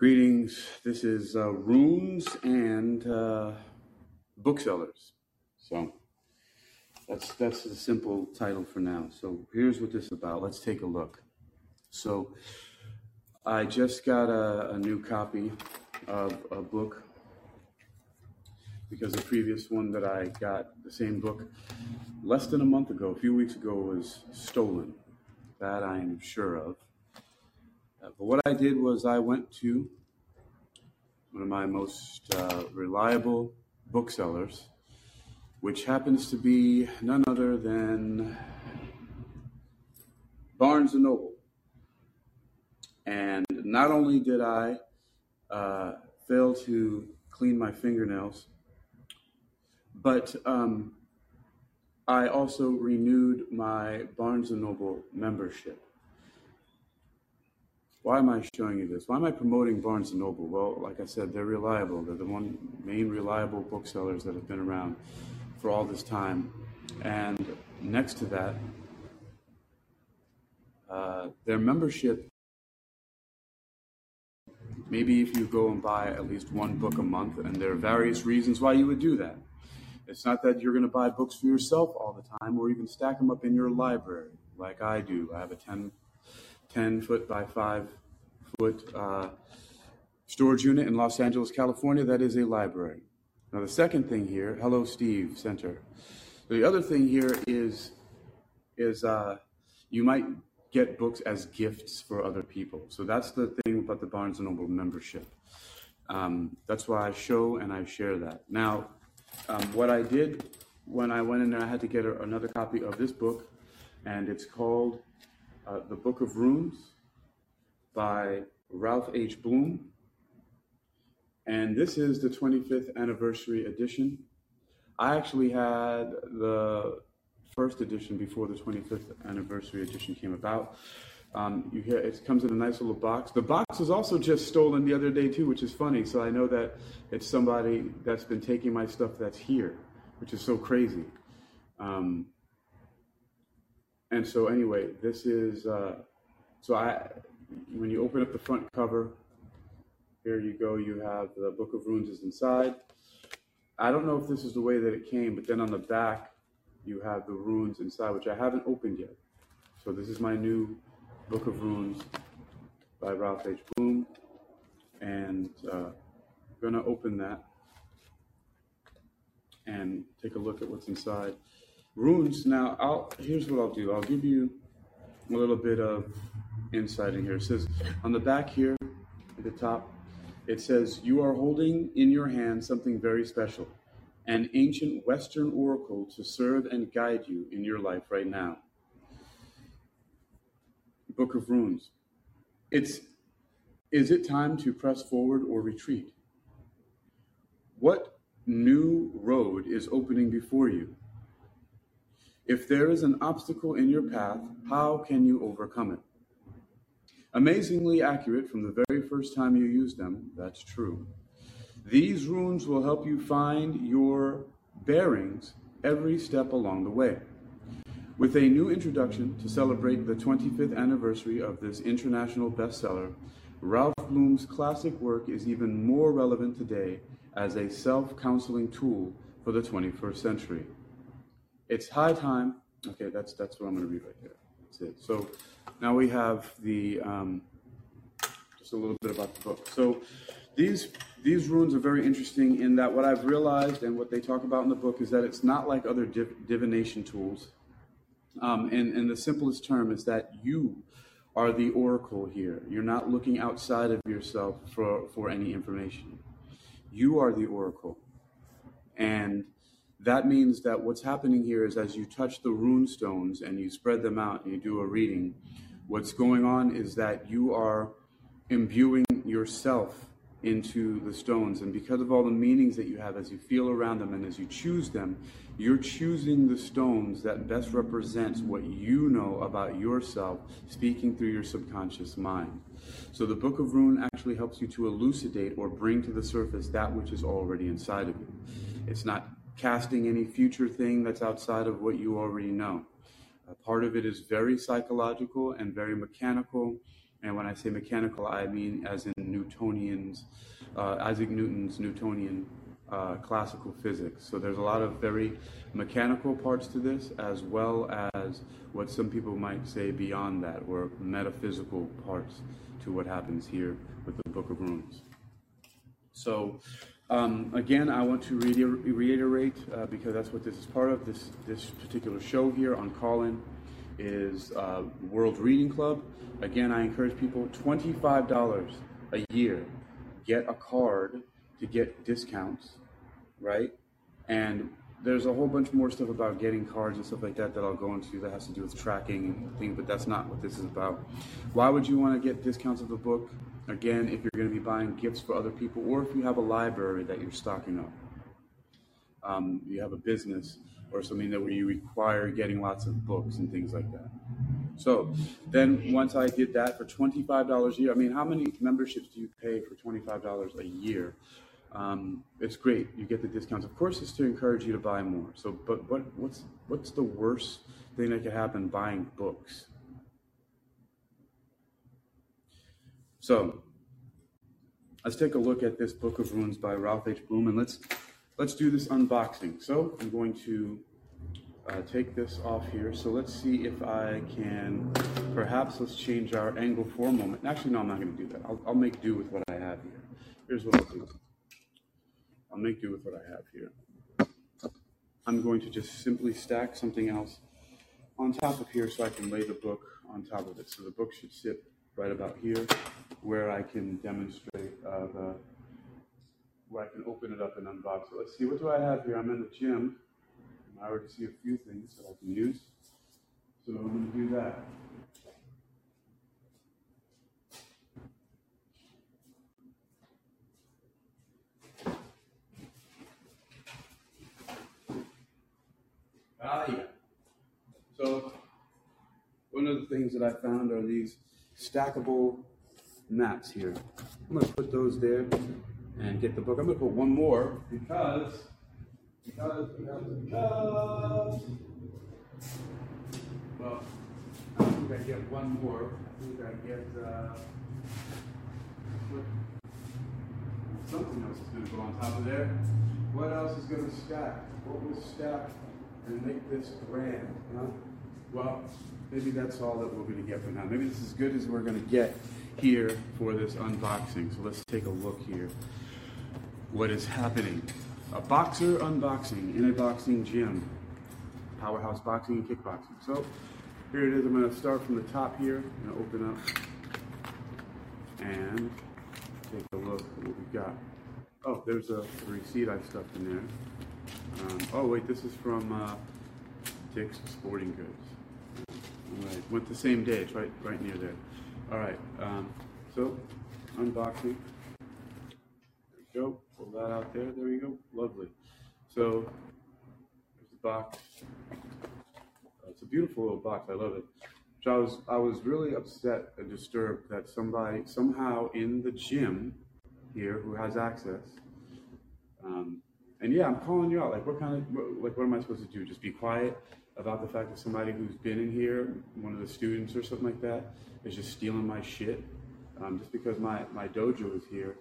Greetings. This is uh, Runes and uh, Booksellers. So that's that's the simple title for now. So here's what this is about. Let's take a look. So I just got a, a new copy of a book because the previous one that I got, the same book, less than a month ago, a few weeks ago, was stolen. That I am sure of. Uh, but what I did was I went to one of my most uh, reliable booksellers, which happens to be none other than Barnes and Noble. And not only did I uh, fail to clean my fingernails, but um, I also renewed my Barnes and Noble membership. Why am I showing you this? Why am I promoting Barnes Noble? Well, like I said, they're reliable. They're the one main reliable booksellers that have been around for all this time. And next to that, uh, their membership. Maybe if you go and buy at least one book a month, and there are various reasons why you would do that. It's not that you're going to buy books for yourself all the time, or even stack them up in your library, like I do. I have a 10 10 foot by 5 foot uh, storage unit in Los Angeles, California. That is a library. Now, the second thing here, hello, Steve Center. The other thing here is, is uh, you might get books as gifts for other people. So that's the thing about the Barnes and Noble membership. Um, that's why I show and I share that. Now, um, what I did when I went in there, I had to get a, another copy of this book, and it's called uh, The Book of Runes by Ralph H. Blum. And this is the 25th anniversary edition. I actually had the first edition before the 25th anniversary edition came about. Um, you hear it comes in a nice little box. The box was also just stolen the other day too, which is funny. So I know that it's somebody that's been taking my stuff that's here, which is so crazy. Um, and so anyway, this is uh, so I when you open up the front cover, here you go. You have the Book of Runes is inside. I don't know if this is the way that it came, but then on the back you have the runes inside, which I haven't opened yet. So this is my new Book of Runes by Ralph H. Blum, and uh, I'm gonna open that and take a look at what's inside runes. Now, I'll here's what I'll do. I'll give you a little bit of insight in here. It says on the back here at the top, it says you are holding in your hand something very special, an ancient Western oracle to serve and guide you in your life right now. Book of Runes. It's is it time to press forward or retreat? What new road is opening before you? If there is an obstacle in your path, how can you overcome it? Amazingly accurate from the very first time you use them, that's true. These runes will help you find your bearings every step along the way. With a new introduction to celebrate the 25th anniversary of this international bestseller, Ralph Blum's classic work is even more relevant today as a self counseling tool for the 21st century. It's high time. Okay, that's that's what I'm going to read right there. That's it. So now we have the um, just a little bit about the book. So these these runes are very interesting in that what I've realized and what they talk about in the book is that it's not like other div- divination tools. Um, and, and the simplest term is that you are the oracle here. You're not looking outside of yourself for, for any information. You are the oracle. And that means that what's happening here is as you touch the rune stones and you spread them out and you do a reading, what's going on is that you are imbuing yourself into the stones. And because of all the meanings that you have as you feel around them and as you choose them, you're choosing the stones that best represents what you know about yourself, speaking through your subconscious mind. So the Book of Rune actually helps you to elucidate or bring to the surface that which is already inside of you. It's not casting any future thing that's outside of what you already know. Uh, part of it is very psychological and very mechanical And when I say mechanical, I mean as in Newtonians, uh, Isaac Newton's Newtonian uh, classical physics. So there's a lot of very mechanical parts to this, as well as what some people might say beyond that, or metaphysical parts to what happens here with the Book of Runes. So um, again, I want to reiterate uh, because that's what this is part of. This this particular show here on Callin is uh, World Reading Club. Again, I encourage people twenty five dollars a year. Get a card to get discounts, right? And there's a whole bunch more stuff about getting cards and stuff like that that I'll go into that has to do with tracking and things, but that's not what this is about. Why would you want to get discounts of the book? Again, if you're going to be buying gifts for other people, or if you have a library that you're stocking up, um, you have a business or something that where you require getting lots of books and things like that. So then once I did that for $25 a year, I mean, how many memberships do you pay for $25 a year? Um, it's great. You get the discounts. Of course, it's to encourage you to buy more. So, but what, what's, what's the worst thing that could happen buying books? So let's take a look at this Book of Runes by Ralph H. Blum, and let's let's do this unboxing. So I'm going to uh, take this off here. So let's see if I can, perhaps let's change our angle for a moment. Actually, no, I'm not going to do that. I'll, I'll make do with what I have here. Here's what I'll do. I'll make do with what I have here. I'm going to just simply stack something else on top of here so I can lay the book on top of it. So the book should sit right about here where I can demonstrate uh, the, where I can open it up and unbox it. Let's see, what do I have here? I'm in the gym. I already see a few things that I can use. So I'm going to do that. Ah, yeah. So, one of the things that I found are these stackable maps here. I'm going to put those there and get the book. I'm going to put one more because, because, because, because. Well, I think I get one more. I think I get uh, something else is going to go on top of there. What else is going to stack? What will stack and make this grand? Huh? Well, maybe that's all that we're going to get for now. Maybe this is as good as we're going to get here for this unboxing. So let's take a look here. What is happening? A boxer unboxing in a boxing gym. Powerhouse Boxing and Kickboxing. So here it is. I'm going to start from the top here. To open up and take a look at what we've got. Oh, there's a receipt I stuffed in there. Um, oh, wait, this is from uh, Dick's Sporting Goods. Right, went the same day. It's right, right near there. All right, um, so unboxing. There we go. Pull that out there. There we go. Lovely. So there's the box. Uh, it's a beautiful little box. I love it. So I was I was really upset and disturbed that somebody somehow in the gym here who has access. Um, and yeah, I'm calling you out. Like, what kind of like what am I supposed to do? Just be quiet about the fact that somebody who's been in here, one of the students or something like that, is just stealing my shit. Um, just because my, my dojo is here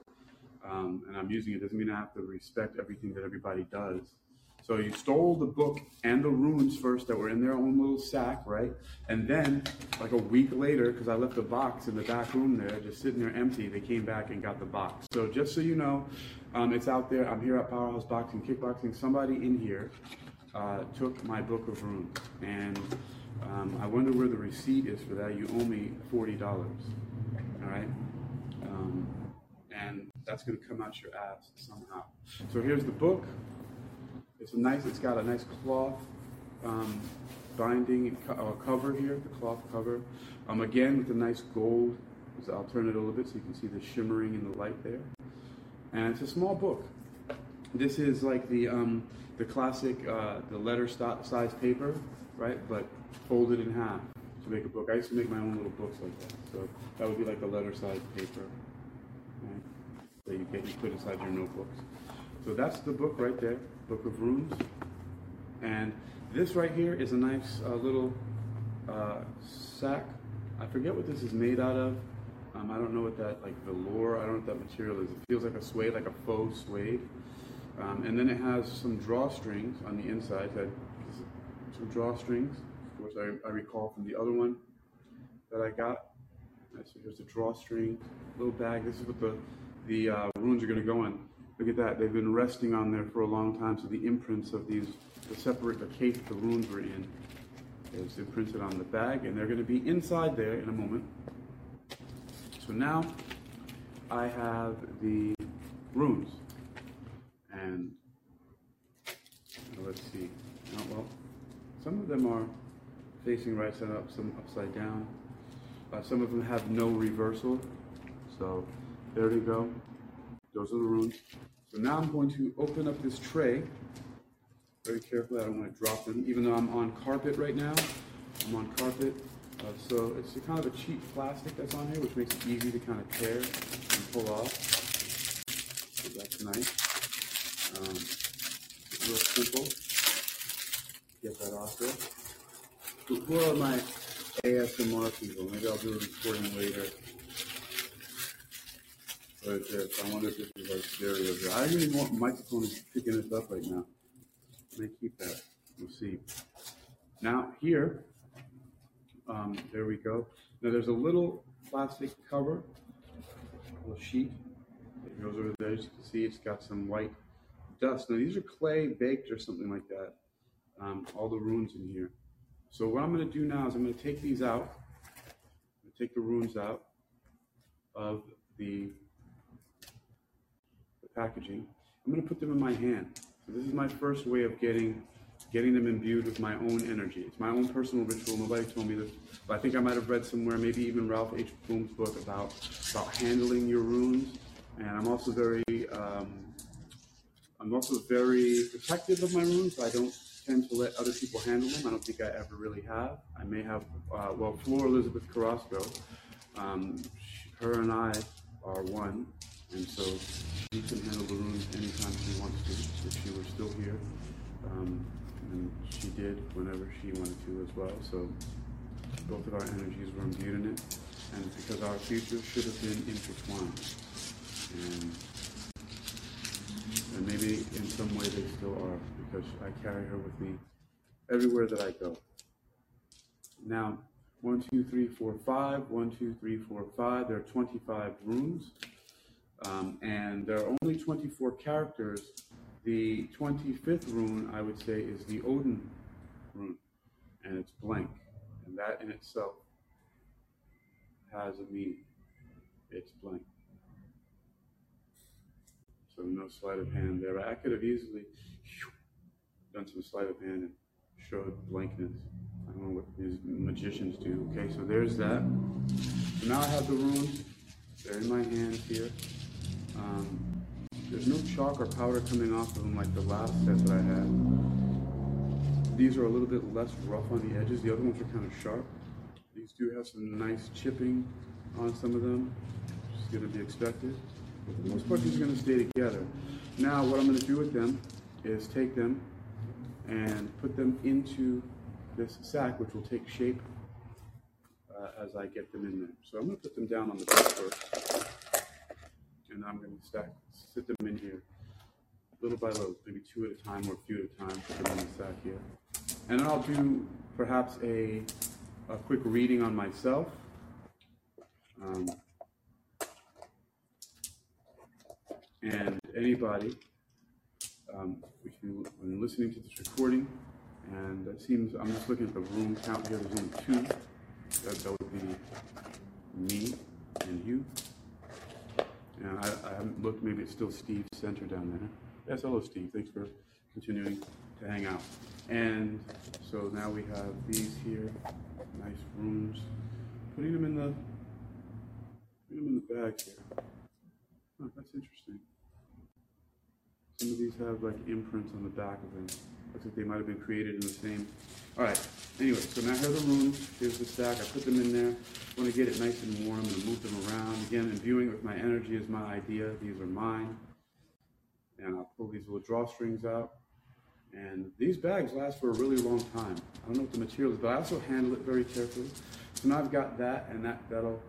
um, and I'm using it doesn't mean I have to respect everything that everybody does. So you stole the book and the runes first that were in their own little sack, right? And then, like a week later, because I left the box in the back room there, just sitting there empty, they came back and got the box. So just so you know, um, it's out there. I'm here at Powerhouse Boxing, Kickboxing. Somebody in here uh, took my book of runes, and um, I wonder where the receipt is for that. You owe me forty dollars. All right, um, and that's going to come out your ass somehow. So here's the book. It's a nice. It's got a nice cloth um, binding uh, cover here. The cloth cover. Um, again with a nice gold. I'll turn it a little bit so you can see the shimmering in the light there. And it's a small book. This is like the um, the classic uh, the letter st- size paper, right? But folded in half to make a book. I used to make my own little books like that. So that would be like a letter size paper right? that you get you put inside your notebooks. So that's the book right there, Book of Runes. And this right here is a nice uh, little uh, sack. I forget what this is made out of. Um, I don't know what that like velour. I don't know what that material is. It feels like a suede, like a faux suede. Um, and then it has some drawstrings on the inside. That some drawstrings, which I, I recall from the other one that I got. So here's the drawstring, little bag. This is what the the uh, runes are going to go in. Look at that. They've been resting on there for a long time. So the imprints of these, the separate, the case the runes were in, is imprinted on the bag, and they're going to be inside there in a moment. So now I have the runes, and let's see. Oh, well, some of them are facing right side up, some upside down. Uh, some of them have no reversal. So there we go. Those are the runes. So now I'm going to open up this tray very carefully. I don't want to drop them, even though I'm on carpet right now. I'm on carpet. Uh, so it's kind of a cheap plastic that's on here, which makes it easy to kind of tear and pull off. So that's nice. Um, real simple. Get that off there. Who are my ASMR people? Maybe I'll do a recording later right there. I wonder if this is like stereo here. I even want microphone picking this up right now. Let me keep that. We'll see. Now here, um, there we go. Now there's a little plastic cover, little sheet that goes over there. As you can see, it's got some white dust. Now these are clay baked or something like that. Um, all the runes in here. So what I'm going to do now is I'm going to take these out. take the runes out of the packaging. I'm going to put them in my hand. So this is my first way of getting getting them imbued with my own energy. It's my own personal ritual. Nobody told me this, but I think I might have read somewhere, maybe even Ralph H. Blum's book about about handling your runes. And I'm also very um, I'm also very protective of my runes. I don't tend to let other people handle them. I don't think I ever really have. I may have. Uh, well, Flor Elizabeth Carrasco, um, her and I are one. And so she can handle the runes anytime she wants to, if she were still here. Um, and she did whenever she wanted to as well. So both of our energies were imbued in it. And because our futures should have been intertwined. And, and maybe in some way they still are, because I carry her with me everywhere that I go. Now, one, two, three, four, five. One, two, three, four, five. There are 25 runes. Um, and there are only 24 characters. The 25th rune, I would say, is the Odin rune, and it's blank. And that in itself has a meaning. It's blank. So no sleight of hand there. I could have easily done some sleight of hand and showed blankness. I don't know what these magicians do. Okay, so there's that. So now I have the runes. They're in my hands here. Um, there's no chalk or powder coming off of them like the last set that I had. These are a little bit less rough on the edges. The other ones are kind of sharp. These do have some nice chipping on some of them, which is going to be expected. For the most part, these are going to stay together. Now, what I'm going to do with them is take them and put them into this sack, which will take shape uh, as I get them in there. So I'm going to put them down on the bed first and I'm going to stack, sit them in here little by little, maybe two at a time or a few at a time, put them in the sack here. And I'll do perhaps a, a quick reading on myself. Um, and anybody, um, you, when listening to this recording, and it seems, I'm just looking at the room count here, there's only two. That, that would be me and you. And I, I haven't looked. Maybe it's still Steve Center down there. Yes, hello, Steve. Thanks for continuing to hang out. And so now we have these here, nice runes. Putting them in the putting them in the bag here. That's interesting. Some of these have like imprints on the back of them. Looks like they might have been created in the same. All right. Anyway, so now here are the room. Here's the stack. I put them in there. I want to get it nice and warm. To move them around. Again, imbuing it with my energy is my idea. These are mine. And I'll pull these little drawstrings out. And these bags last for a really long time. I don't know what the material is, but I also handle it very carefully. So now I've got that, and that that'll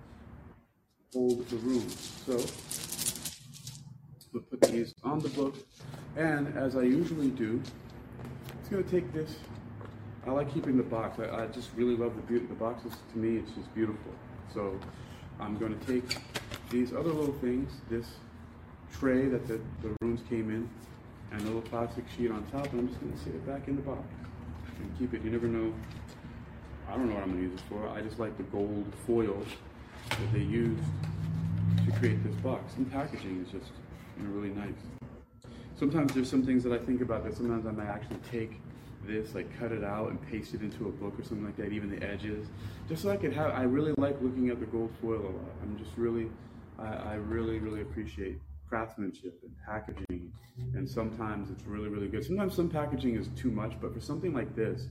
hold the room. So we'll put these on the book, and as I usually do, it's going to take this. I like keeping the box. I, I just really love the beauty. The boxes to me, it's just beautiful. So I'm going to take these other little things, this tray that the, the runes came in, and a little plastic sheet on top, and I'm just going to sit it back in the box and keep it. You never know. I don't know what I'm going to use it for. I just like the gold foil that they used to create this box. And packaging is just you know, really nice. Sometimes there's some things that I think about that sometimes I might actually take this, like cut it out and paste it into a book or something like that, even the edges, just so I could have. I really like looking at the gold foil a lot. I'm just really, I, I really, really appreciate craftsmanship and packaging, and sometimes it's really, really good. Sometimes some packaging is too much, but for something like this,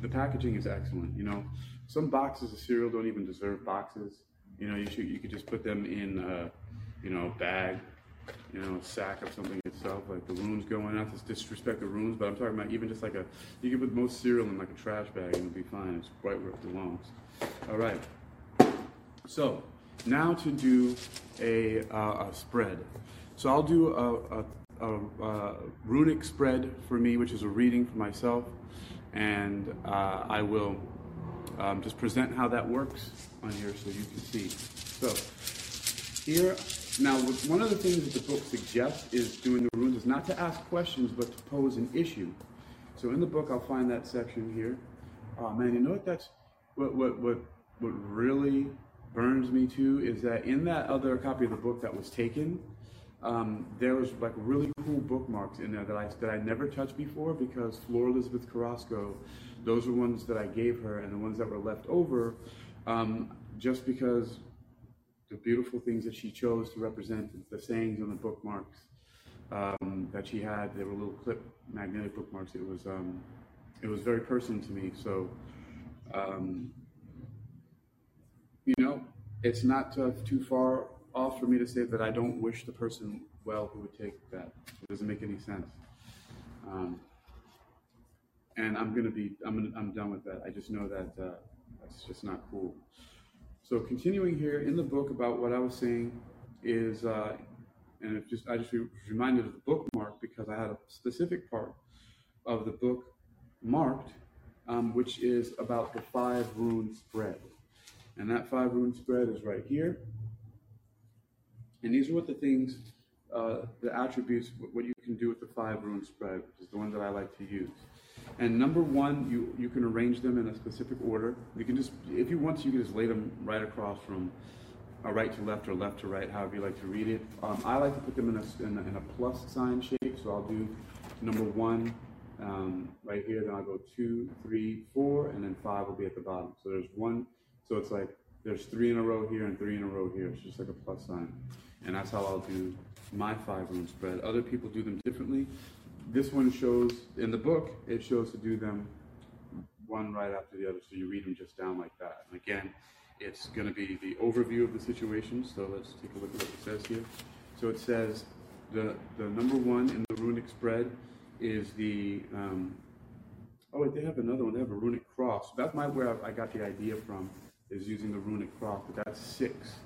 the packaging is excellent. You know, some boxes of cereal don't even deserve boxes. You know, you should you could just put them in, a, you know, bag you know, sack of something itself, like the runes going out to disrespect the runes, but I'm talking about even just like a, you can put most cereal in like a trash bag and it'll be fine. It's right where it belongs. All right. So now to do a, uh, a spread. So I'll do a, a, a, runic spread for me, which is a reading for myself, and uh, I will um, just present how that works on here so you can see. So here now, one of the things that the book suggests is doing the runes is not to ask questions, but to pose an issue. So in the book, I'll find that section here. Oh man, you know what? That's what what what what really burns me too is that in that other copy of the book that was taken, um, there was like really cool bookmarks in there that I that I never touched before because Flora Elizabeth Carrasco, those were ones that I gave her, and the ones that were left over, um, just because the beautiful things that she chose to represent the sayings on the bookmarks um, that she had. They were little clip magnetic bookmarks. It was um, it was very personal to me. So, um, you know, it's not uh, too far off for me to say that I don't wish the person well who would take that. It doesn't make any sense. Um, and I'm gonna be I'm gonna, I'm done with that. I just know that uh, that's just not cool. So continuing here in the book about what I was saying is, uh, and it just I just was reminded of the bookmark because I had a specific part of the book marked, um, which is about the five rune spread, and that five rune spread is right here. And these are what the things, uh, the attributes, what you can do with the five rune spread, which is the one that I like to use. And number one, you, you can arrange them in a specific order. You can just, if you want to, you can just lay them right across from a right to left or left to right, however you like to read it. Um, I like to put them in a, in a, in a, plus sign shape, so I'll do number one um, right here, then I'll go two, three, four, and then five will be at the bottom. So there's one, so it's like there's three in a row here and three in a row here. It's just like a plus sign. And that's how I'll do my five rune spread. Other people do them differently this one shows in the book it shows to do them one right after the other. So you read them just down like that. And again it's going to be the overview of the situation. So let's take a look at what it says here. So it says the the number one in the runic spread is the um, oh wait they have another one. They have a runic cross. That's my where I got the idea from is using the runic cross but that's six.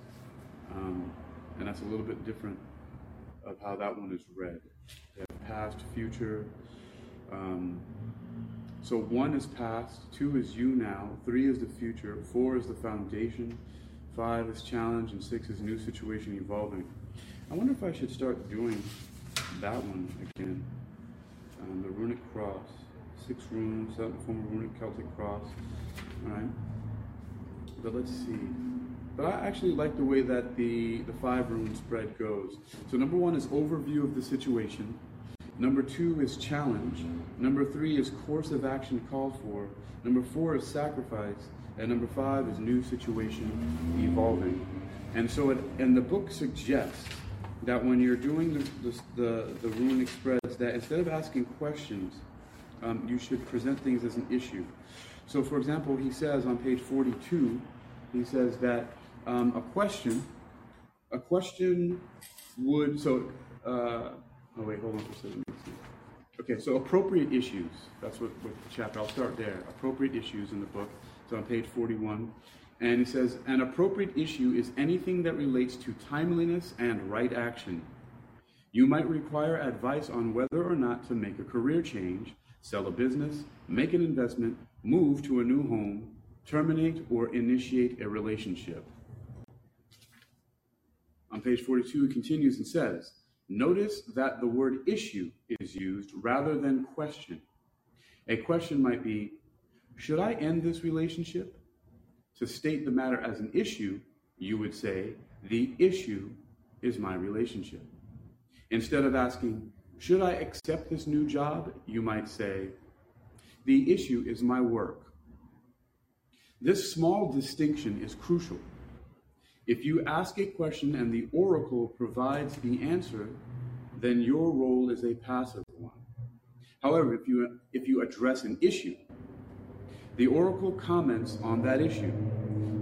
Um, and that's a little bit different of how that one is read past, future. Um, so one is past, two is you now, three is the future, four is the foundation, five is challenge, and six is new situation evolving. I wonder if I should start doing that one again. Um, the runic cross, six runes, that form of runic Celtic cross. All right. But let's see. But I actually like the way that the, the five rune spread goes. So number one is overview of the situation. Number two is challenge. Number three is course of action called for. Number four is sacrifice. And number five is new situation evolving. And so, it, and the book suggests that when you're doing the, the, the, the spreads, that instead of asking questions, um, you should present things as an issue. So, for example, he says on page 42, he says that um, a question, a question would, so, uh, oh wait, hold on for a second. Okay, so appropriate issues. That's what, what the chapter. I'll start there. Appropriate issues in the book. So on page 41, And he says, an appropriate issue is anything that relates to timeliness and right action. You might require advice on whether or not to make a career change, sell a business, make an investment, move to a new home, terminate or initiate a relationship. On page 42, he continues and says, Notice that the word issue is used rather than question. A question might be, Should I end this relationship? To state the matter as an issue, you would say, The issue is my relationship. Instead of asking, Should I accept this new job? You might say, The issue is my work. This small distinction is crucial. If you ask a question and the oracle provides the answer, then your role is a passive one. However, if you, if you address an issue, the oracle comments on that issue.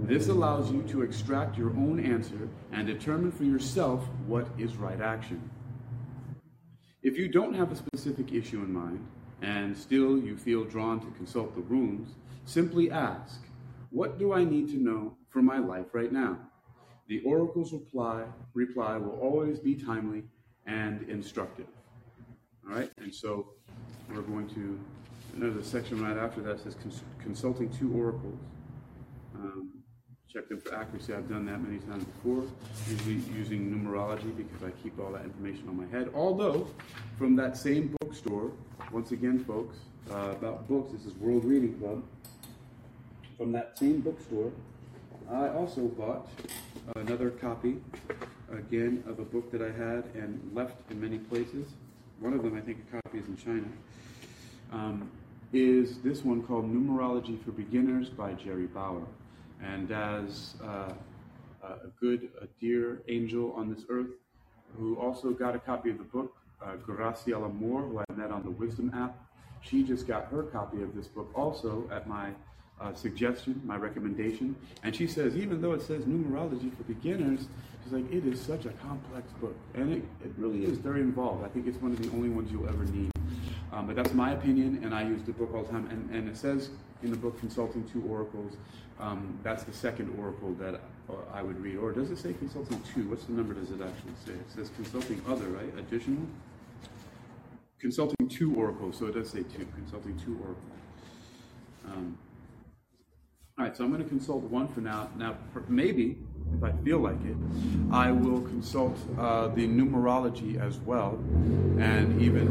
This allows you to extract your own answer and determine for yourself what is right action. If you don't have a specific issue in mind, and still you feel drawn to consult the runes, simply ask, What do I need to know for my life right now? The oracle's reply, reply will always be timely and instructive. All right, and so we're going to another section right after that says cons- consulting two oracles. Um, check them for accuracy. I've done that many times before, usually using numerology because I keep all that information on my head. Although, from that same bookstore, once again, folks, uh, about books, this is World Reading Club. From that same bookstore, I also bought another copy, again, of a book that I had and left in many places. One of them, I think, a copy is in China. Um, is this one called Numerology for Beginners by Jerry Bauer. And as uh, a good, a dear angel on this earth, who also got a copy of the book, uh, Graciela Moore, who I met on the Wisdom app, she just got her copy of this book also at my uh, suggestion, my recommendation. And she says, even though it says numerology for beginners, she's like, it is such a complex book. And it, it really is very involved. I think it's one of the only ones you'll ever need. Um, but that's my opinion, and I use the book all the time. And, and it says in the book, Consulting Two Oracles, um, that's the second oracle that uh, I would read. Or does it say Consulting Two? What's the number does it actually say? It says Consulting Other, right? Additional? Consulting Two Oracles, so it does say two. Consulting Two Oracles. Um, all right, so I'm going to consult one for now. Now, maybe, if I feel like it, I will consult uh, the numerology as well, and even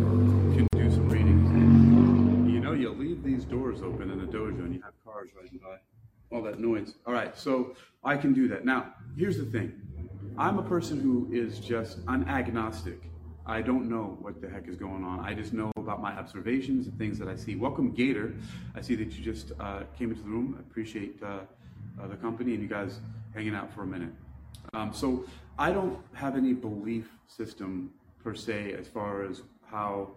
can do some readings. You know, you leave these doors open in a dojo and you have cars riding by, all that noise. All right, so I can do that. Now, here's the thing I'm a person who is just, I'm agnostic. I don't know what the heck is going on. I just know about my observations and things that I see. Welcome, Gator. I see that you just uh, came into the room. I appreciate uh, uh, the company and you guys hanging out for a minute. Um, so I don't have any belief system per se as far as how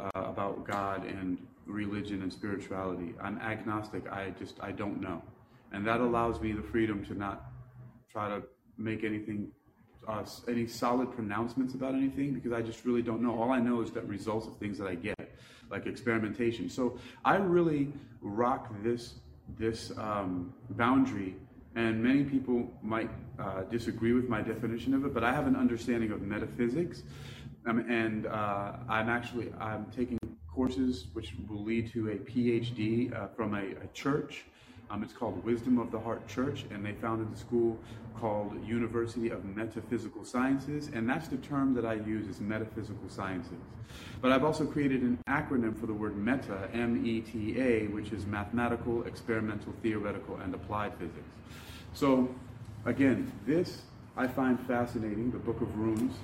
uh, about God and religion and spirituality. I'm agnostic. I just I don't know, and that allows me the freedom to not try to make anything uh, any solid pronouncements about anything because I just really don't know. All I know is that results of things that I get, like experimentation. So I really rock this this um, boundary, and many people might uh, disagree with my definition of it, but I have an understanding of metaphysics, um, and uh, I'm actually I'm taking courses which will lead to a PhD uh, from a, a church um, it's called Wisdom of the Heart Church, and they founded the school called University of Metaphysical Sciences, and that's the term that I use is metaphysical sciences. But I've also created an acronym for the word META, M-E-T-A, which is mathematical, experimental, theoretical, and applied physics. So, again, this I find fascinating, the Book of Runes.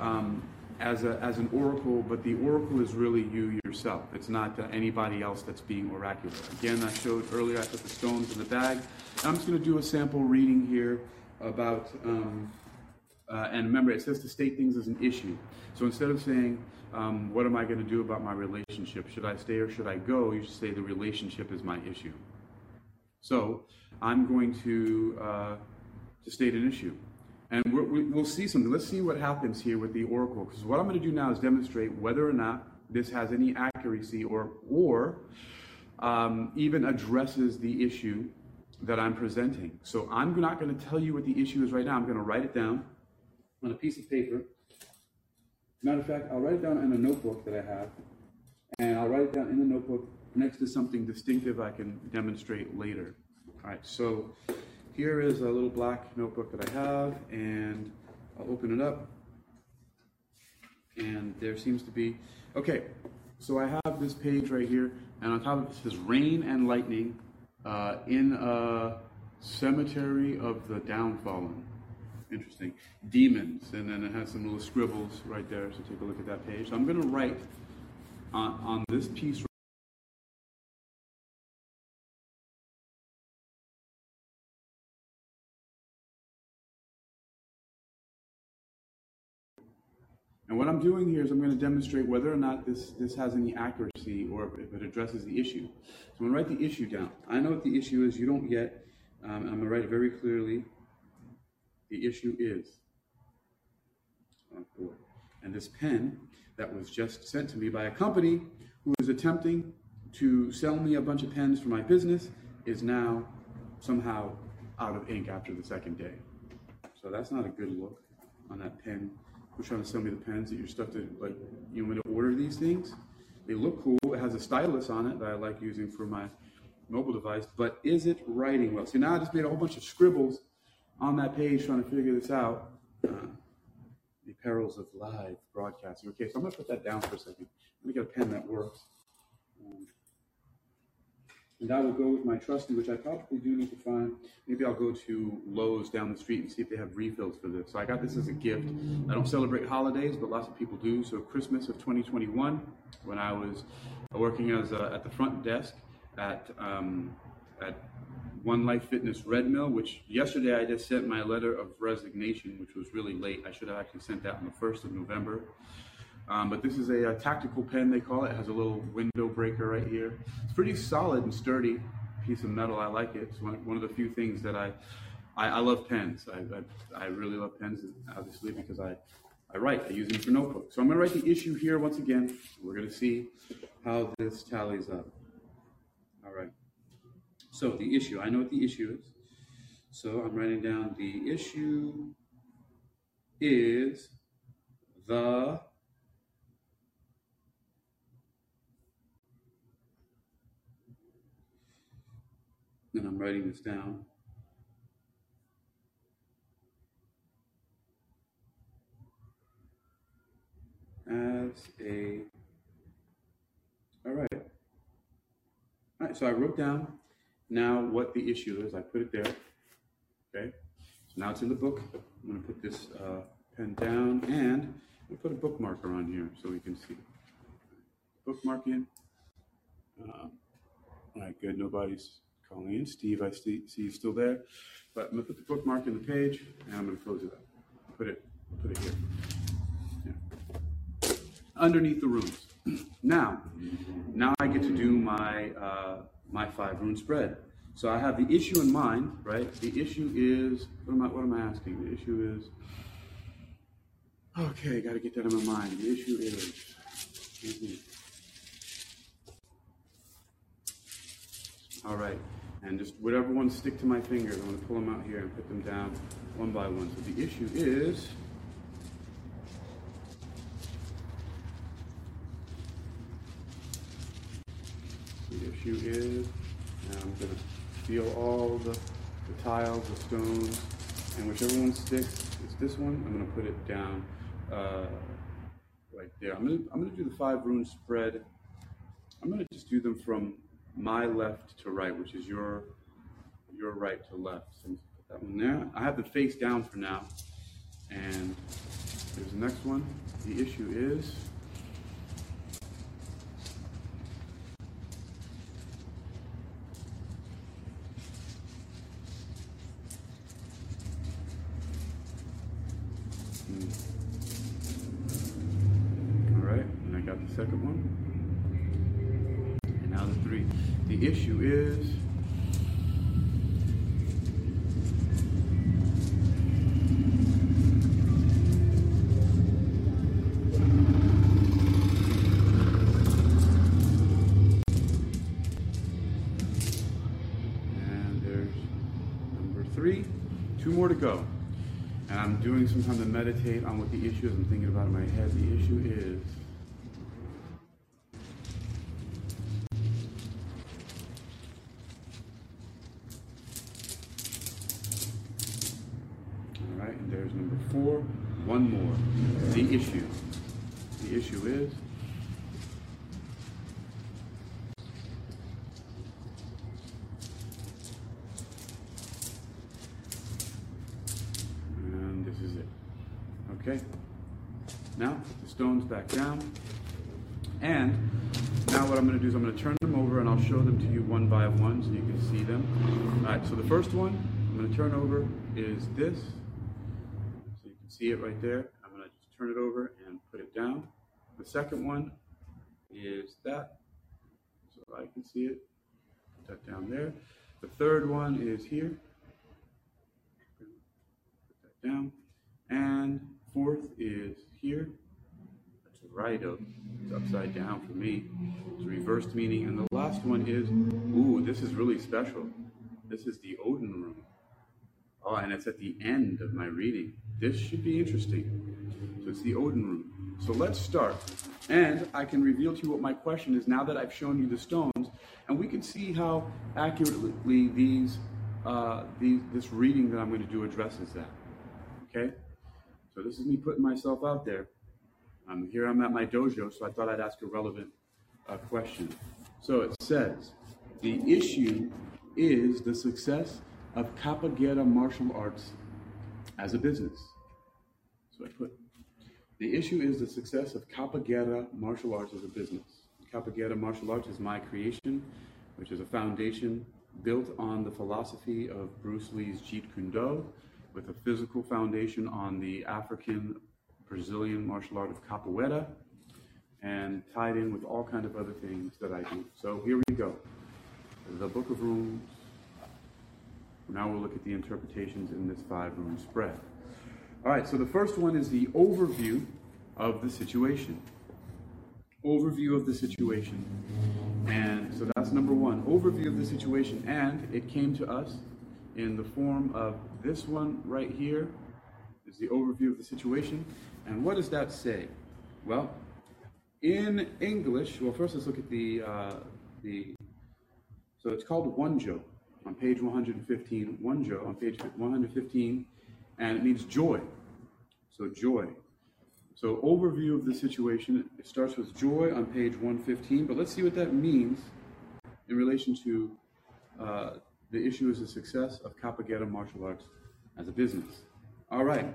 Um, as, a, as an oracle, but the oracle is really you yourself. It's not uh, anybody else that's being oracular. Again, I showed earlier, I put the stones in the bag. I'm just going to do a sample reading here about, um, uh, and remember, it says to state things as an issue. So instead of saying, um, what am I going to do about my relationship? Should I stay or should I go? You should say the relationship is my issue. So I'm going to, uh, to state an issue. And we will see something. Let's see what happens here with the oracle. Because what I'm going to do now is demonstrate whether or not this has any accuracy or, or um, even addresses the issue that I'm presenting. So I'm not going to tell you what the issue is right now. I'm going to write it down on a piece of paper. Matter of fact, I'll write it down in a notebook that I have, and I'll write it down in the notebook next to something distinctive I can demonstrate later. All right, so here is a little black notebook that I have, and I'll open it up. And there seems to be, okay, so I have this page right here, and on top of it says rain and lightning uh, in a cemetery of the downfallen. Interesting. Demons, and then it has some little scribbles right there, so take a look at that page. So I'm going to write on, on this piece And what I'm doing here is I'm going to demonstrate whether or not this, this has any accuracy or if it addresses the issue. So I'm going to write the issue down. I know what the issue is. You don't yet. Um, I'm going to write it very clearly. The issue is. And this pen that was just sent to me by a company who is attempting to sell me a bunch of pens for my business is now somehow out of ink after the second day. So that's not a good look on that pen who's trying to sell me the pens that you're stuck to like you want to order these things. They look cool. It has a stylus on it that I like using for my mobile device, but is it writing well? See, now I just made a whole bunch of scribbles on that page trying to figure this out. Uh, the perils of live broadcasting. Okay, so I'm to put that down for a second. Let me get a pen that works. Um, and I will go with my trusty, which I probably do need to find. Maybe I'll go to Lowe's down the street and see if they have refills for this. So I got this as a gift. I don't celebrate holidays, but lots of people do. So Christmas of 2021, when I was working as a, at the front desk at um, at One Life Fitness Red Mill, which yesterday I just sent my letter of resignation, which was really late. I should have actually sent that on the 1st of November. Um, but this is a, a, tactical pen, they call it. It has a little window breaker right here. It's pretty solid and sturdy piece of metal. I like it. It's one, one of the few things that I, I, I love pens. I, I, I, really love pens, obviously, because I, I write. I use them for notebooks. So I'm going to write the issue here once again. We're going to see how this tallies up. All right. So the issue, I know what the issue is. So I'm writing down the issue is the and I'm writing this down. As a, all right. All right, so I wrote down now what the issue is. I put it there. Okay, so now it's in the book. I'm to put this uh, pen down and put a bookmarker on here so we can see. Bookmarking. Um, all right, good. Nobody's Colleen, Steve, I see, see you still there. But I'm gonna put the bookmark in the page and I'm gonna close it up. Put it, put it here. Yeah. Underneath the runes. now, now I get to do my uh, my five rune spread. So I have the issue in mind, right? The issue is what am I what am I asking? The issue is okay, gotta get that in my mind. The issue is. All right and just whatever ones stick to my fingers, I'm going to pull them out here and put them down one by one. So the issue is the issue is I'm going to feel all the, the tiles, the stones, and whichever one sticks, it's this one. I'm going to put it down uh, right there. I'm to I'm to do the five rune spread. I'm going to just do them from my left to right, which is your your right to left. So put that one there. I have the face down for now. And there's the next one. The issue is more to go. And I'm doing some time to meditate on what the issue is. I'm thinking about in my head. The issue is All right, and there's number four. One more. The issue. The issue is And this is it. Okay? Now, the stones down. And now what I'm going to do is I'm going to turn them over and I'll show them to you one by one so you can see them. All right, so the first one I'm going to turn over is this. So you can see it right there. I'm going to just turn it over and put it down. The second one is that. So I can see it. Put that down there. The third one is here. Put that down. And fourth is here. Right of. It's upside down for me. It's reversed meaning. And the last one is, ooh, this is really special. This is the Odin rune. Oh, and it's at the end of my reading. This should be interesting. So it's the Odin rune. So let's start. And I can reveal to you what my question is now that I've shown you the stones, and we can see how accurately these, uh, these this reading that I'm going to do addresses that. Okay? So this is me putting myself out there. Um, here I'm at my dojo, so I thought I'd ask a relevant uh, question. So it says, the issue is the success of Kapagera martial arts as a business. So I put, the issue is the success of Kapagera martial arts as a business. Kapagera martial arts is my creation, which is a foundation built on the philosophy of Bruce Lee's Jeet Kune Do, with a physical foundation on the African Brazilian martial art of capoeira, and tied in with all kind of other things that I do. So here we go. The Book of Runes. Now we'll look at the interpretations in this five-rune spread. All right, so the first one is the overview of the situation. Overview of the situation. And so that's number one, overview of the situation. And it came to us in the form of this one right here is the overview of the situation. And what does that say? Well, in English, well, first let's look at the, uh, the so it's called Wunjo on page 115. Wunjo on page 115, and it means joy. So joy. So overview of the situation. It starts with joy on page 115, but let's see what that means in relation to uh, the issue is the success of Kapagera martial arts as a business. All right.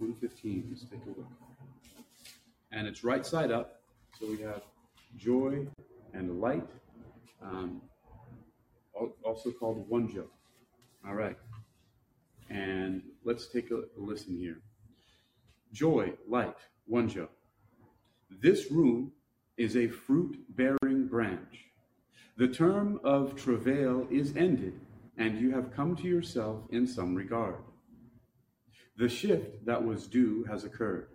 Uh, 115, let's take a look. And it's right side up. So we have joy and light, um, also called Wunjo. All right. And let's take a, listen here. Joy, light, Wunjo. This rune is a fruit bearing branch. The term of travail is ended, and you have come to yourself in some regard. The shift that was due has occurred.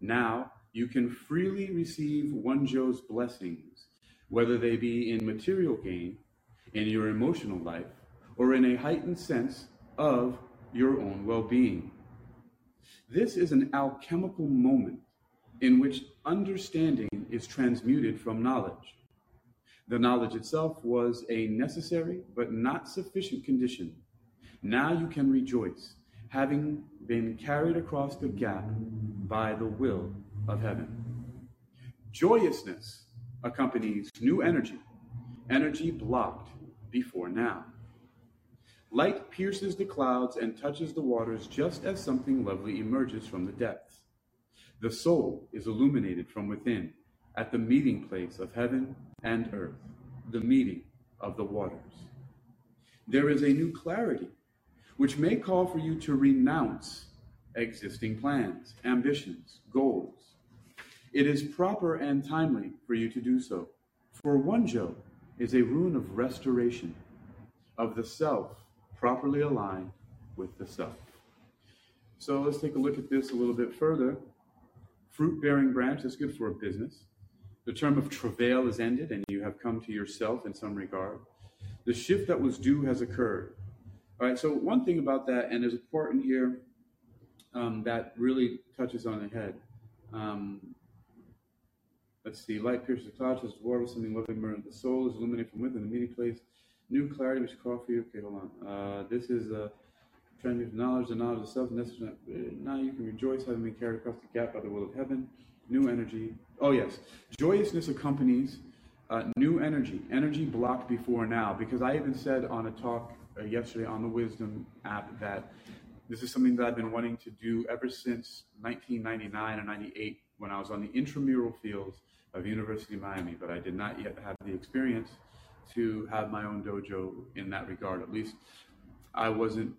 Now you can freely receive Wunjo's blessings, whether they be in material gain, in your emotional life, or in a heightened sense of your own well being. This is an alchemical moment in which understanding is transmuted from knowledge. The knowledge itself was a necessary but not sufficient condition. Now you can rejoice, having been carried across the gap by the will of heaven. Joyousness accompanies new energy, energy blocked before now. Light pierces the clouds and touches the waters just as something lovely emerges from the depths. The soul is illuminated from within at the meeting place of heaven and earth, the meeting of the waters. There is a new clarity which may call for you to renounce existing plans, ambitions, goals. It is proper and timely for you to do so, for Wunjo is a rune of restoration of the self properly aligned with the self. So let's take a look at this a little bit further. Fruit bearing branch is good for a business. The term of travail is ended, and you have come to yourself in some regard. The shift that was due has occurred. All right, so one thing about that, and part in here um, that really touches on the head. Um, let's see, light pierces the clouds, as water, something loving burning the soul, is illuminated from within the meeting place. New clarity which coffee. Okay, hold on. Uh, this is a trend of knowledge, the knowledge of self, necessary. Now you can rejoice having been carried across the gap by the will of heaven. New energy. Oh, yes. Joyousness accompanies uh, new energy, energy blocked before now. Because I even said on a talk yesterday on the Wisdom app that this is something that I've been wanting to do ever since 1999 or 98 when I was on the intramural fields of University of Miami, but I did not yet have the experience to have my own dojo in that regard. At least I wasn't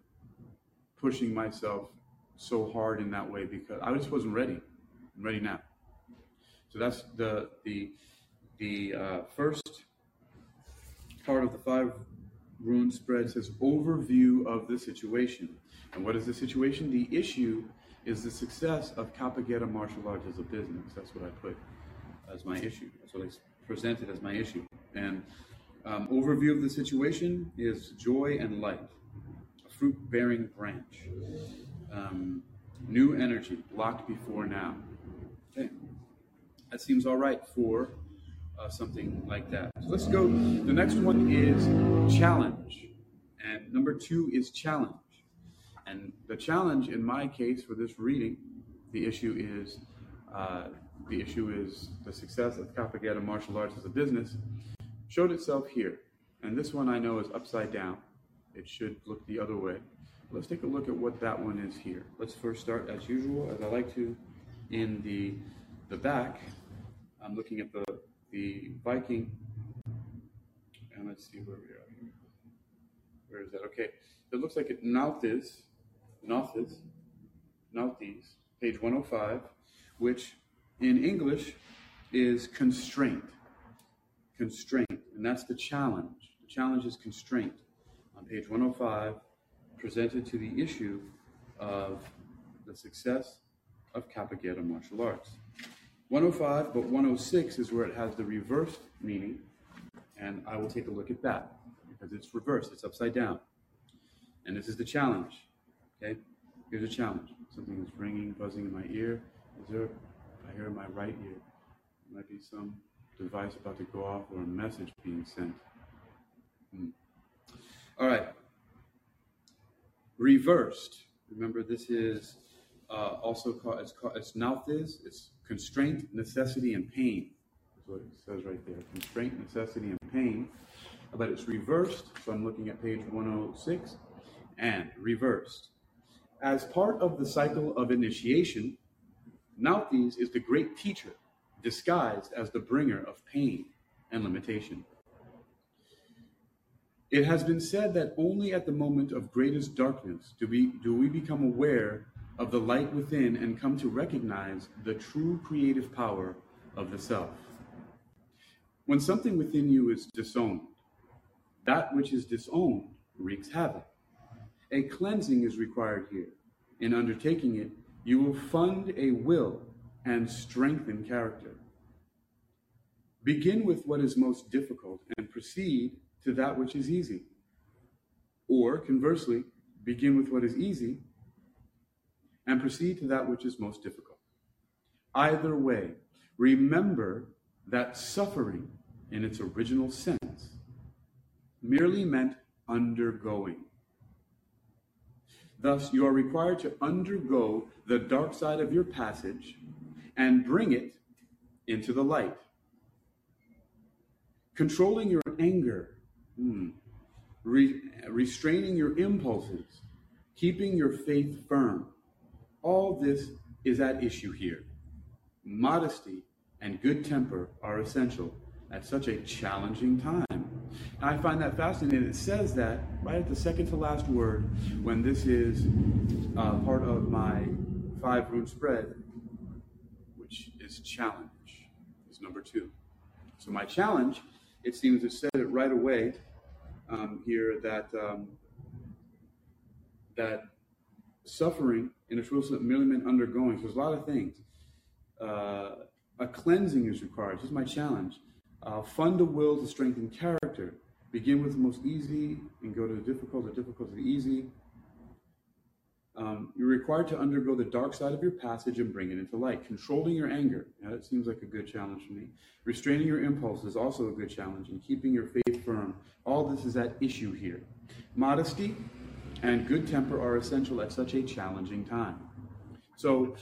pushing myself so hard in that way because I just wasn't ready. I'm ready now. So that's the the the uh, first part of the five rune spread says overview of the situation. And what is the situation? The issue is the success of Kappa martial arts as a business. That's what I put as my issue. That's what I presented as my issue. And um, overview of the situation is joy and light, a fruit bearing branch, um, new energy blocked before now. Okay, that seems all right for uh, something like that. So let's go. The next one is challenge, and number two is challenge. And the challenge in my case for this reading, the issue is uh, the issue is the success of Kappa martial arts as a business showed itself here. And this one I know is upside down. It should look the other way. Let's take a look at what that one is here. Let's first start as usual, as I like to, in the the back. I'm looking at the the Viking, and let's see where we are here. Where is that? Okay, it looks like it Nauthiz, Nauthiz, Nauthiz, page 105, which in English is constraint constraint, and that's the challenge. The challenge is constraint. On page 105, presented to the issue of the success of Kappa martial arts. 105, but 106 is where it has the reversed meaning, and I will take a look at that because it's reversed, it's upside down. And this is the challenge. Okay? Here's a challenge. Something is ringing, buzzing in my ear. Is there, I hear in my right ear, there might be some device about to go off or a message being sent. Hmm. All right. Reversed. Remember, this is uh, also called it's called it's nauthiz. It's constraint, necessity, and pain. That's what it says right there. Constraint, necessity, and pain. But it's reversed. So I'm looking at page 106 and reversed. As part of the cycle of initiation, Nauthiz is the great teacher disguised as the bringer of pain and limitation. It has been said that only at the moment of greatest darkness do we, do we become aware of the light within and come to recognize the true creative power of the self. When something within you is disowned, that which is disowned wreaks havoc. A cleansing is required here. In undertaking it, you will fund a will and strengthen character. Begin with what is most difficult and proceed to that which is easy. Or conversely, begin with what is easy and proceed to that which is most difficult. Either way, remember that suffering, in its original sense, merely meant undergoing. Thus, you are required to undergo the dark side of your passage and bring it into the light. Controlling your anger, hmm, re- restraining your impulses, keeping your faith firm. All this is at issue here. Modesty and good temper are essential at such a challenging time. And I find that fascinating. It says that right at the second to last word, when this is uh, part of my five rune spread, which is challenge, is number two. So my challenge it seems to said it right away um, here that um, that suffering in it's sense merely meant undergoing. So there's a lot of things. Uh, a cleansing is required. This is my challenge. Uh, fund the will to strengthen character Begin with the most easy and go to the difficult, the difficult to the easy. Um, you're required to undergo the dark side of your passage and bring it into light. Controlling your anger. That seems like a good challenge for me. Restraining your impulse is also a good challenge. And keeping your faith firm. All this is at issue here. Modesty and good temper are essential at such a challenging time. So,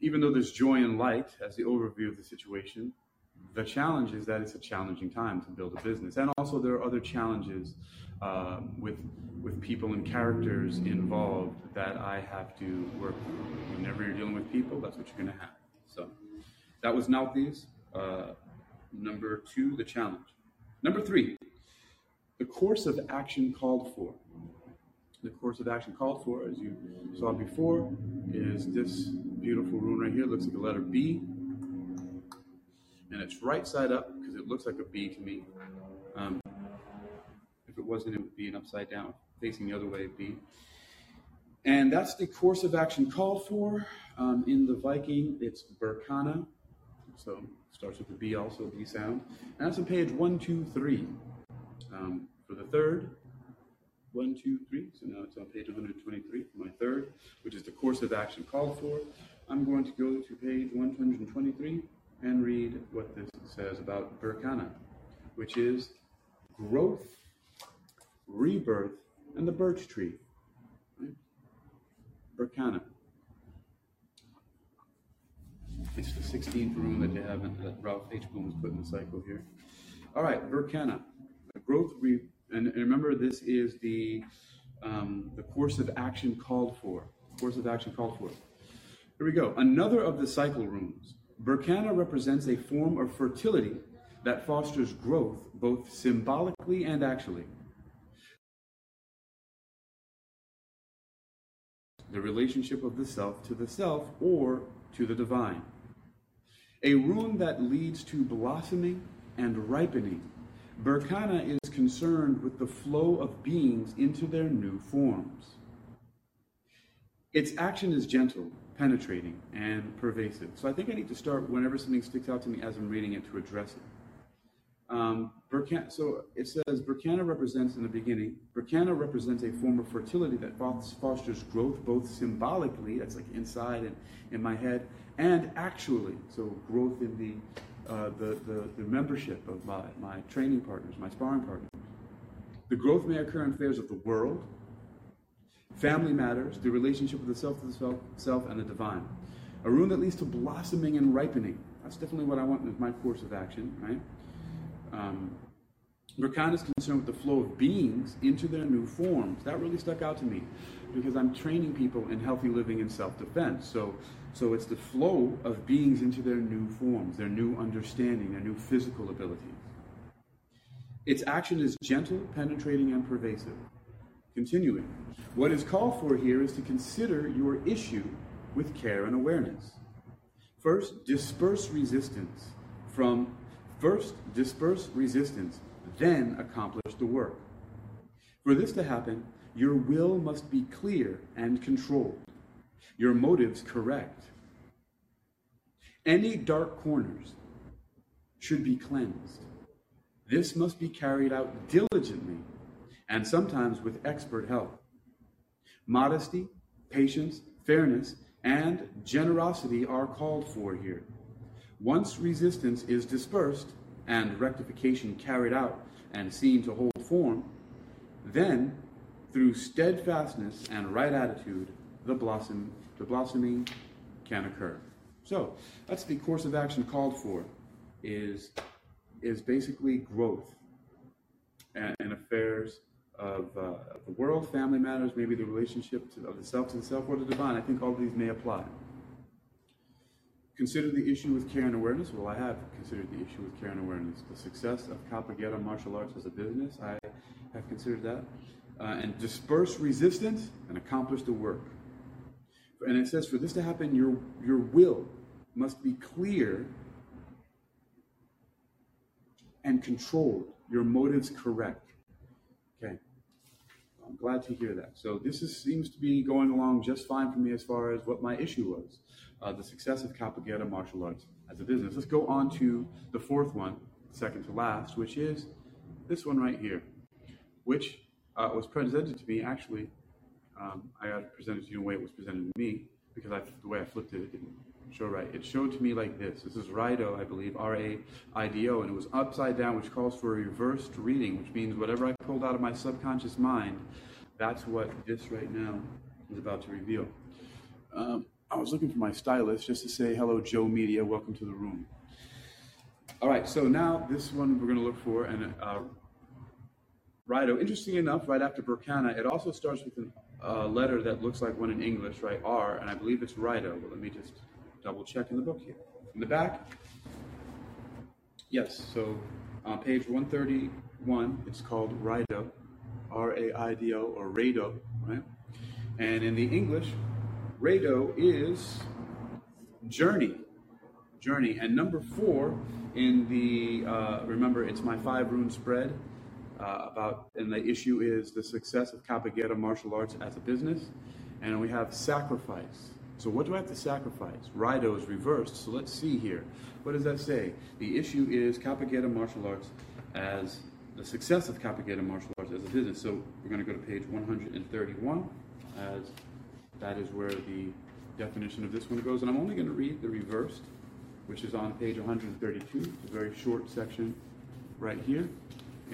even though there's joy and light as the overview of the situation, the challenge is that it's a challenging time to build a business. And also, there are other challenges uh, with with people and characters involved that I have to work through. Whenever you're dealing with people, that's what you're going to have. So that was Nauthiz. Uh, number two, the challenge. Number three, the course of action called for. The course of action called for, as you saw before, is this beautiful rune right here. Looks like a letter B. And it's right side up because it looks like a B to me. Um, if it wasn't, it would be an upside down, facing the other way, B. And that's the course of action called for. Um, in the Viking, it's Berkana. So starts with the B also, B sound. And that's on page 123. Um, for the third, one, two, three. So now it's on page 123 my third, which is the course of action called for. I'm going to go to page 123 and read what this says about Berkana, which is growth rebirth, and the birch tree. Right? Berkana. It's the 16th rune that you have that Ralph H. Blum has put in the cycle here. All right, Berkana, Growth, re, and, and remember this is the um, the course of action called for. Course of action called for. Here we go. Another of the cycle runes. Berkana represents a form of fertility that fosters growth both symbolically and actually. the relationship of the self to the self or to the divine. A rune that leads to blossoming and ripening. Berkana is concerned with the flow of beings into their new forms. Its action is gentle, penetrating, and pervasive. So I think I need to start whenever something sticks out to me as I'm reading it to address it. Um, Berkana, so it says Berkana represents in the beginning, Berkana represents a form of fertility that fosters growth both symbolically, that's like inside and in my head, and actually, so growth in the, uh, the, the, the, membership of my, my training partners, my sparring partners. The growth may occur in affairs of the world, family matters, the relationship of the self to the self, self and the divine. A rune that leads to blossoming and ripening. That's definitely what I want with my course of action, right? Um, Berkana is concerned with the flow of beings into their new forms. That really stuck out to me because I'm training people in healthy living and self-defense. So, so it's the flow of beings into their new forms, their new understanding, their new physical abilities. Its action is gentle, penetrating, and pervasive. Continuing, what is called for here is to consider your issue with care and awareness. First, disperse resistance from First, disperse resistance, then accomplish the work. For this to happen, your will must be clear and controlled, your motives correct. Any dark corners should be cleansed. This must be carried out diligently and sometimes with expert help. Modesty, patience, fairness, and generosity are called for here. Once resistance is dispersed and rectification carried out and seen to hold form, then through steadfastness and right attitude, the blossom, the blossoming can occur. So that's the course of action called for, is, is basically growth and, and affairs of, uh, of, the world, family matters, maybe the relationship to, of the self to the self or the divine. I think all of these may apply. Consider the issue with care and awareness. Well, I have considered the issue with care and awareness. The success of Kapageta martial arts as a business, I have considered that. Uh, and disperse resistance and accomplish the work. And it says, for this to happen, your, your will must be clear and controlled, your motives correct. Okay. I'm glad to hear that. So this is, seems to be going along just fine for me as far as what my issue was uh, the success of Kapageta martial arts as a business. Let's go on to the fourth one, second to last, which is this one right here. which uh, was presented to me actually. Um, I got presented to you in the way it was presented to me because I, the way I flipped it, it didn't show right. It showed to me like this. This is Rido, I believe, R A I D O, and it was upside down, which calls for a reversed reading, which means whatever I pulled out of my subconscious mind, that's what this right now is about to reveal. Um, I was looking for my stylist just to say hello, Joe Media. Welcome to the room. All right, so now this one we're going to look for, and uh, Rido. Interesting enough, right after Berkana, it also starts with a letter that looks like one in English, right? R, and I believe it's Rido. But let me just double check in the book here. In the back, yes. So on page 131, it's called Rido, R A I D O, or Rado, right? And in the English, Rado is journey, journey. And number four in the uh, remember, it's my five rune spread uh, about, and the issue is the success of Kapageta martial arts as a business, and we have sacrifice. So what do I have to sacrifice? Rido is reversed. So let's see here. What does that say? The issue is Kapageta martial arts as the success of Kapageta martial arts as a business. So we're going to go to page 131 as that is where the definition of this one goes. And I'm only going to read the reversed, which is on page 132. It's a very short section right here.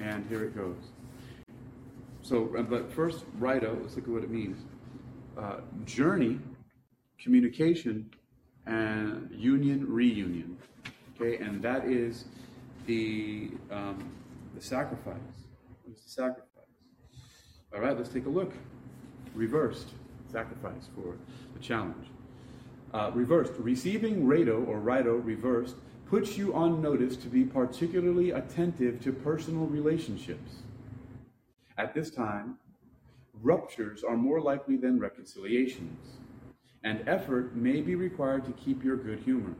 And here it goes. So, uh, but first, Rido, let's look at what it means. Uh, journey, communication, and union, reunion. Okay, and that is the um, the sacrifice. What's the sacrifice? All right, let's take a look. Reversed sacrifice for the challenge. Uh, reversed, receiving Rado or Rido reversed puts you on notice to be particularly attentive to personal relationships. At this time, ruptures are more likely than reconciliations, and effort may be required to keep your good humor.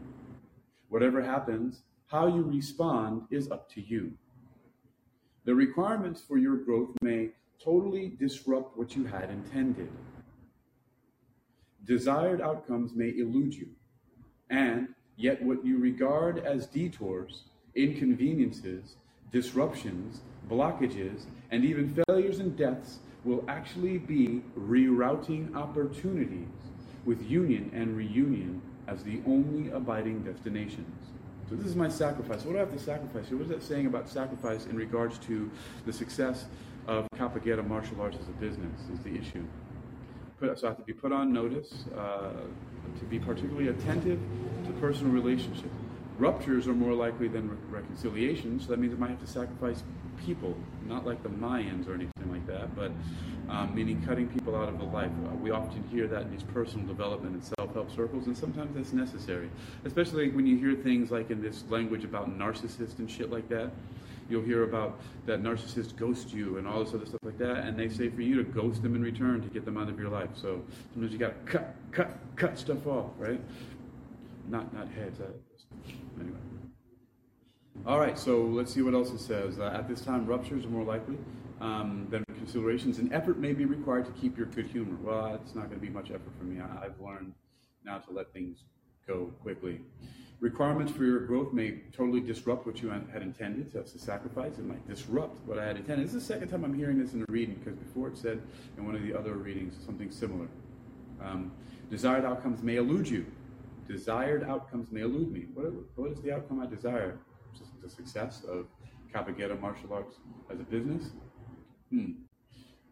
Whatever happens, how you respond is up to you. The requirements for your growth may totally disrupt what you had intended. Desired outcomes may elude you, and Yet what you regard as detours, inconveniences, disruptions, blockages, and even failures and deaths will actually be rerouting opportunities with union and reunion as the only abiding destinations. So this is my sacrifice. What do I have to sacrifice here? What is that saying about sacrifice in regards to the success of Kapageta martial arts as a business is the issue. Put, so I have to be put on notice, uh, to be particularly attentive to personal relationships. Ruptures are more likely than re- reconciliations, so that means I might have to sacrifice people, not like the Mayans or anything like that, but um, meaning cutting people out of the life. Uh, we often hear that in these personal development and self-help circles, and sometimes that's necessary, especially when you hear things like in this language about narcissists and shit like that you'll hear about that narcissist ghost you and all this other stuff like that, and they say for you to ghost them in return to get them out of your life. So sometimes you got to cut, cut, cut stuff off, right? Not not heads. Uh, anyway. All right, so let's see what else it says. Uh, at this time, ruptures are more likely um, than considerations, and effort may be required to keep your good humor. Well, it's not going to be much effort for me. I, I've learned now to let things go quickly. Requirements for your growth may totally disrupt what you had intended. So it's a sacrifice. It might disrupt what I had intended. This is the second time I'm hearing this in a reading because before it said in one of the other readings something similar. Um, desired outcomes may elude you. Desired outcomes may elude me. What, what is the outcome I desire? The success of Kapageta martial arts as a business? Hmm.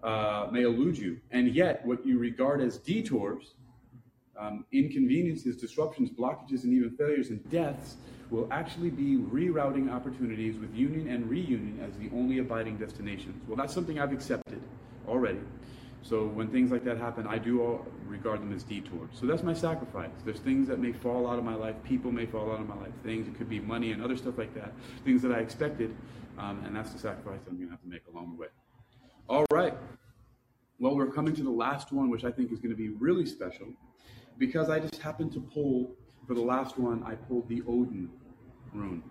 Uh, may elude you. And yet, what you regard as detours um, inconveniences, disruptions, blockages, and even failures and deaths will actually be rerouting opportunities with union and reunion as the only abiding destinations. Well, that's something I've accepted already. So when things like that happen, I do all, regard them as detours. So that's my sacrifice. There's things that may fall out of my life, people may fall out of my life, things, it could be money and other stuff like that, things that I expected, um, and that's the sacrifice I'm going to have to make along the way. All right. Well, we're coming to the last one, which I think is going to be really special because I just happened to pull, for the last one, I pulled the Odin rune,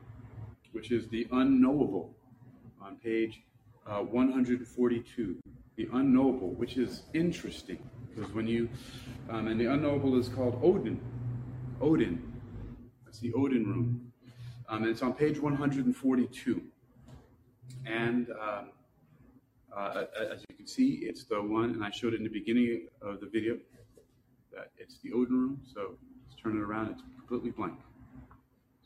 which is the unknowable on page uh, 142. The unknowable, which is interesting, because when you, um, and the unknowable is called Odin. Odin. That's the Odin rune. Um, and it's on page 142. And um, Uh, as you can see, it's the one, and I showed it in the beginning of the video, that it's the Odin rune. So let's turn it around. It's completely blank.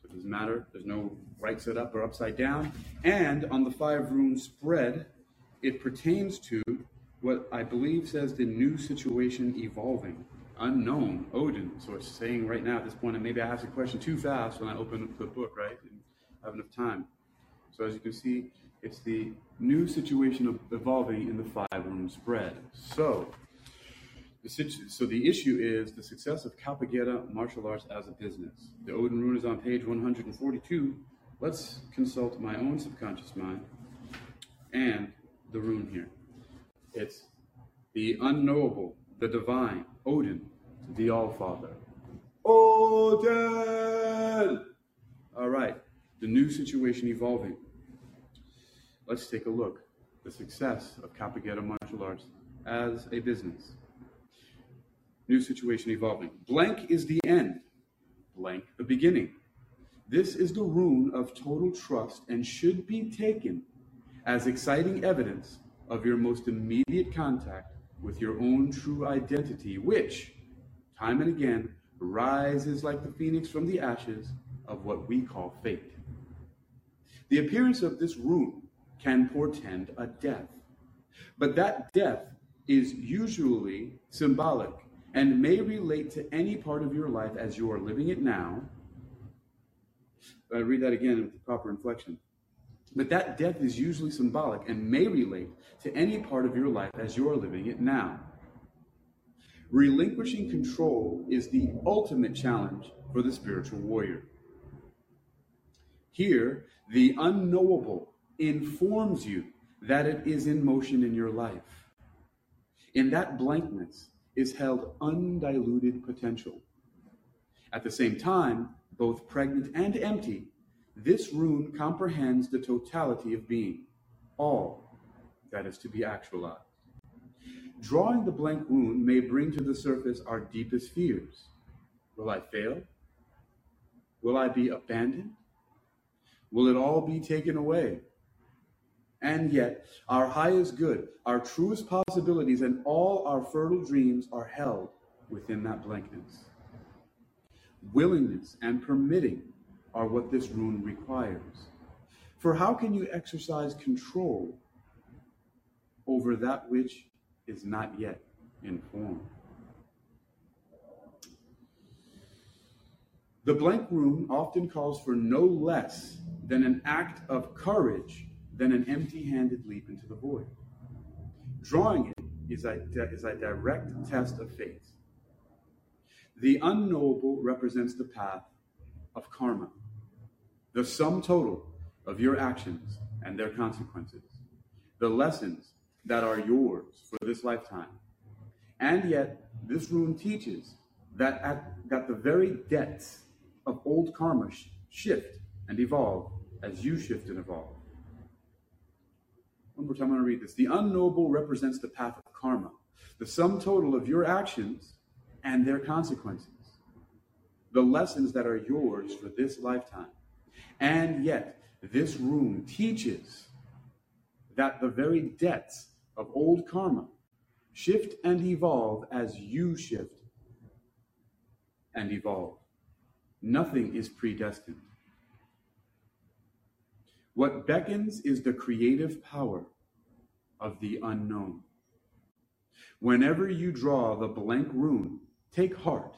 So it doesn't matter. There's no right side up or upside down. And on the five rune spread, it pertains to what I believe says the new situation evolving, unknown, Odin. So it's saying right now at this point, and maybe I asked the question too fast when I open up the book, right? And have enough time. So as you can see, it's the new situation of evolving in the five rune spread. So so the issue is the success of Capoeira martial arts as a business. The Odin rune is on page 142. Let's consult my own subconscious mind and the rune here. It's the unknowable, the divine, Odin, the All Father. Odin! All right, the new situation evolving. Let's take a look. The success of Capoeira martial arts as a business. New situation evolving. Blank is the end, blank the beginning. This is the rune of total trust and should be taken as exciting evidence of your most immediate contact with your own true identity, which, time and again, rises like the phoenix from the ashes of what we call fate. The appearance of this rune can portend a death, but that death is usually symbolic and may relate to any part of your life as you are living it now. I read that again with the proper inflection. But that death is usually symbolic and may relate to any part of your life as you're living it now. Relinquishing control is the ultimate challenge for the spiritual warrior. Here, the unknowable informs you that it is in motion in your life. In that blankness is held undiluted potential. At the same time, both pregnant and empty, this rune comprehends the totality of being, all that is to be actualized. Drawing the blank rune may bring to the surface our deepest fears. Will I fail? Will I be abandoned? Will it all be taken away? And yet, our highest good, our truest possibilities, and all our fertile dreams are held within that blankness. Willingness and permitting are what this rune requires. For how can you exercise control over that which is not yet in form? The blank rune often calls for no less than an act of courage than an empty handed leap into the void. Drawing it is a, is a direct test of faith. The unknowable represents the path of karma the sum total of your actions and their consequences, the lessons that are yours for this lifetime. And yet, this rune teaches that at that the very depths of old karma sh- shift and evolve as you shift and evolve. One more time, I'm going to read this. The unknowable represents the path of karma, the sum total of your actions and their consequences, the lessons that are yours for this lifetime. And yet, this rune teaches that the very debts of old karma shift and evolve as you shift and evolve. Nothing is predestined. What beckons is the creative power of the unknown. Whenever you draw the blank rune, take heart.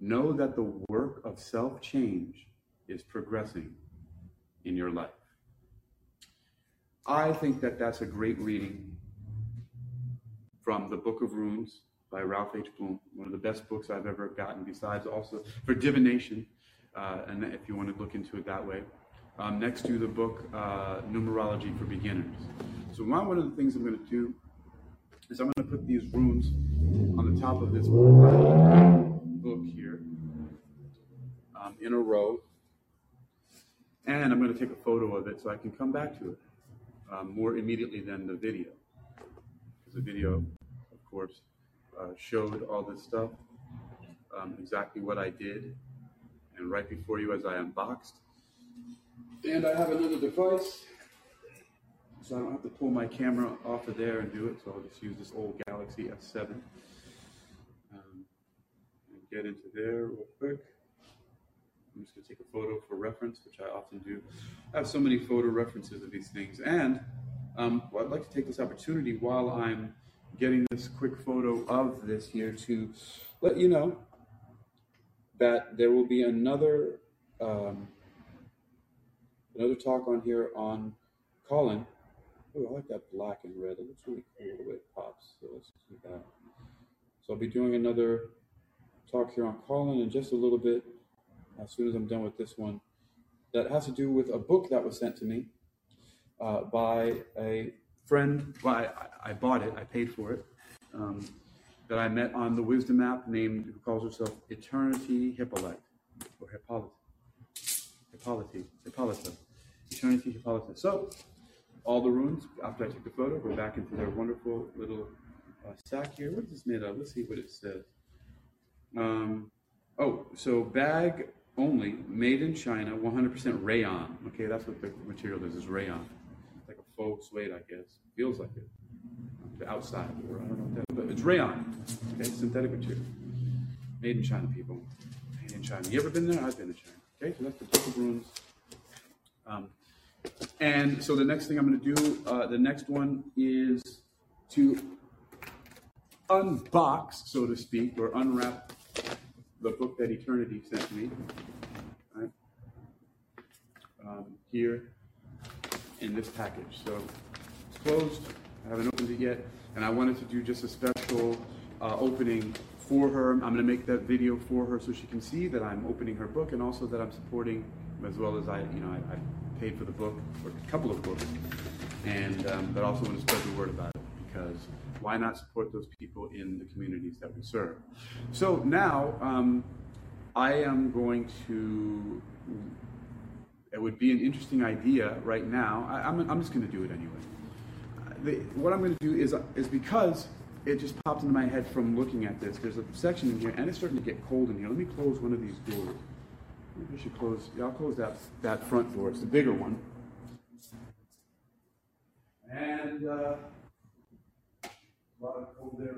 Know that the work of self change is progressing in your life. I think that that's a great reading from the Book of Runes by Ralph H. Blum, one of the best books I've ever gotten, besides also for divination, uh, and if you want to look into it that way. Um, next to the book uh, Numerology for Beginners. So, one of the things I'm going to do is I'm going to put these runes on the top of this book here um, in a row and I'm going to take a photo of it so I can come back to it um, more immediately than the video. Because the video, of course, uh, showed all this stuff, um, exactly what I did, and right before you as I unboxed. And I have another device so I don't have to pull my camera off of there and do it. So I'll just use this old Galaxy S7. Um, and get into there real quick. I'm just going to take a photo for reference, which I often do. I have so many photo references of these things. And um, well, I'd like to take this opportunity while I'm getting this quick photo of this here to let you know that there will be another um, another talk on here on Callin. Oh, I like that black and red. It looks really cool the way it pops. So let's do that. So I'll be doing another talk here on Callin in just a little bit, as soon as I'm done with this one. That has to do with a book that was sent to me uh, by a friend. Well, I, I, bought it. I paid for it. Um, that I met on the Wisdom app, named who calls herself Eternity Hippolyte or Hippolyte. Hippolyte. Hippolyta. Eternity Hippolyta. So all the runes, after I took the photo, go back into their wonderful little uh, sack here. What is this made of? Let's see what it says. Um, oh, so bag only, made in China, 100% rayon. Okay, that's what the material is, is rayon. Like a faux suede, I guess. Feels like it. The outside, or I don't know what that is, but it's rayon. Okay, synthetic material. Made in China, people. Made in China. You ever been there? I've been to China. Okay, so that's the Book of Runes. Um, and so the next thing I'm going to do, uh, the next one is to unbox, so to speak, or unwrap the book that Eternity sent me. Right? Um, here in this package. So it's closed. I haven't opened it yet, and I wanted to do just a special uh, opening for her. I'm going to make that video for her so she can see that I'm opening her book and also that I'm supporting, as well as I, you know, I, I paid for the book, or a couple of books, and um, but also want to spread the word about it because why not support those people in the communities that we serve? So now um, I am going to. It would be an interesting idea right now. I, am I'm, I'm just going to do it anyway. The, what I'm going to do is is because it just popped into my head from looking at this. There's a section in here, and it's starting to get cold in here. Let me close one of these doors. Maybe I should close. Yeah, I'll close that that front door. It's the bigger one. And uh, a lot of cold air.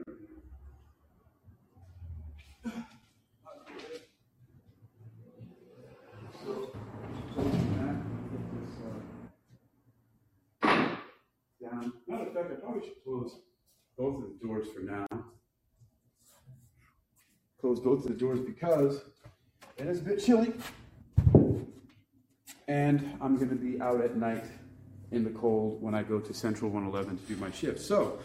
So, down. Matter of fact, I probably should close both of the doors for now. Close both of the doors because it is a bit chilly. And I'm going to be out at night in the cold when I go to Central 111 to do my shift. So,